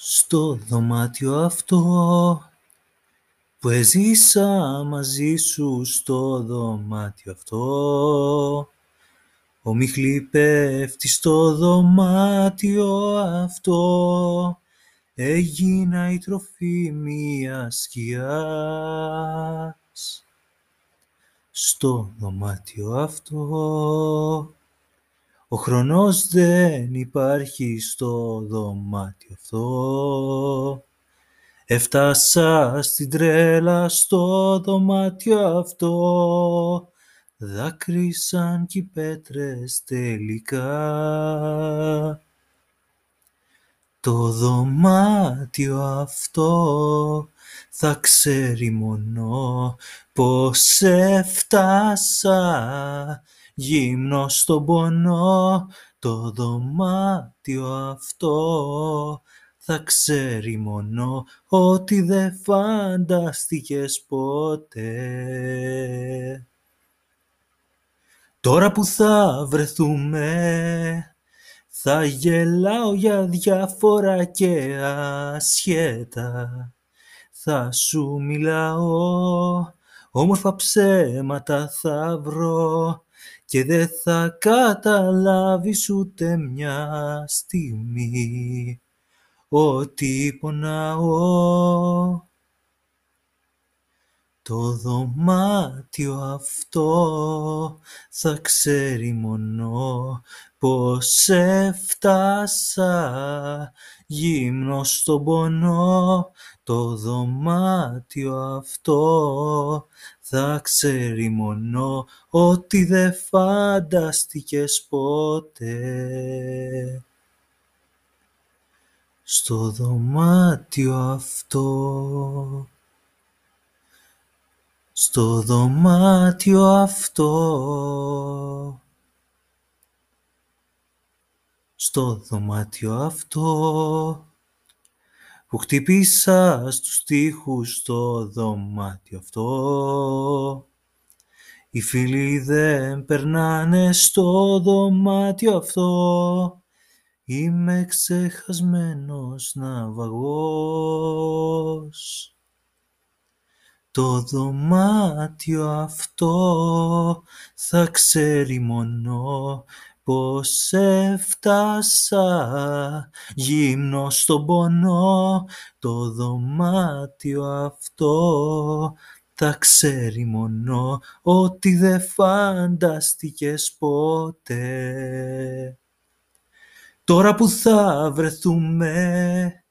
Στο δωμάτιο αυτό που έζησα μαζί σου στο δωμάτιο αυτό. Ομίχλη πέφτει στο δωμάτιο αυτό. Έγινα η τροφή μιας σκιάς. Στο δωμάτιο αυτό ο χρόνος δεν υπάρχει στο δωμάτιο αυτό. Έφτασα στην τρέλα στο δωμάτιο αυτό. Δάκρυσαν κι οι πέτρες τελικά. Το δωμάτιο αυτό θα ξέρει μόνο πως έφτασα γύμνο στον πονό το δωμάτιο αυτό. Θα ξέρει μόνο ότι δεν φανταστήκες ποτέ. Τώρα που θα βρεθούμε θα γελάω για διάφορα και ασχέτα. Θα σου μιλάω όμορφα ψέματα θα βρω και δεν θα καταλάβεις ούτε μια στιγμή ότι πονάω. Το δωμάτιο αυτό θα ξέρει μόνο πως έφτασα γύμνο στον πονό. Το δωμάτιο αυτό θα ξέρει μόνο ότι δεν φανταστήκες ποτέ. Στο δωμάτιο αυτό, στο δωμάτιο αυτό, στο δωμάτιο αυτό, που χτύπησα στους τοίχους στο δωμάτιο αυτό. Οι φίλοι δεν περνάνε στο δωμάτιο αυτό. Είμαι ξεχασμένος ναυαγός. Το δωμάτιο αυτό θα ξέρει μόνο πως έφτασα γύμνο στον πονό το δωμάτιο αυτό θα ξέρει μόνο ότι δεν φανταστήκες ποτέ. Τώρα που θα βρεθούμε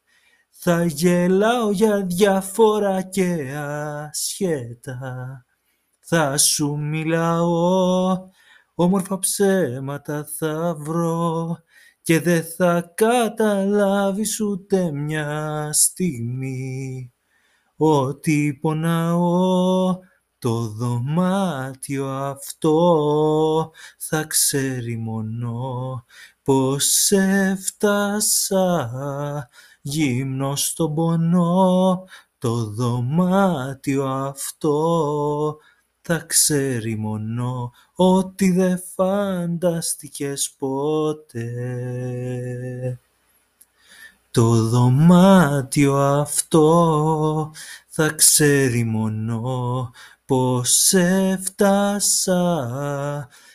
θα γελάω για διάφορα και ασχέτα θα σου μιλάω όμορφα ψέματα θα βρω και δεν θα καταλάβεις ούτε μια στιγμή ότι πονάω. Το δωμάτιο αυτό θα ξέρει μόνο πως έφτασα. Γύμνο στον πονό το δωμάτιο αυτό θα ξέρει μόνο ότι δεν φανταστικές ποτέ. Το δωμάτιο αυτό θα ξέρει μόνο πως έφτασα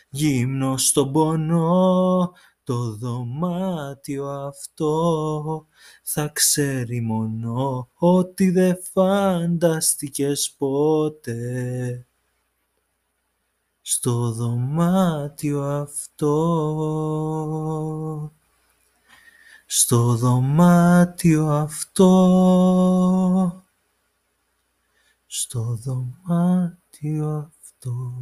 γύμνο στον πονό το δωμάτιο αυτό θα ξέρει μόνο ότι δεν φανταστικές ποτέ στο δωμάτιο αυτό. Στο δωμάτιο αυτό. Στο δωμάτιο αυτό.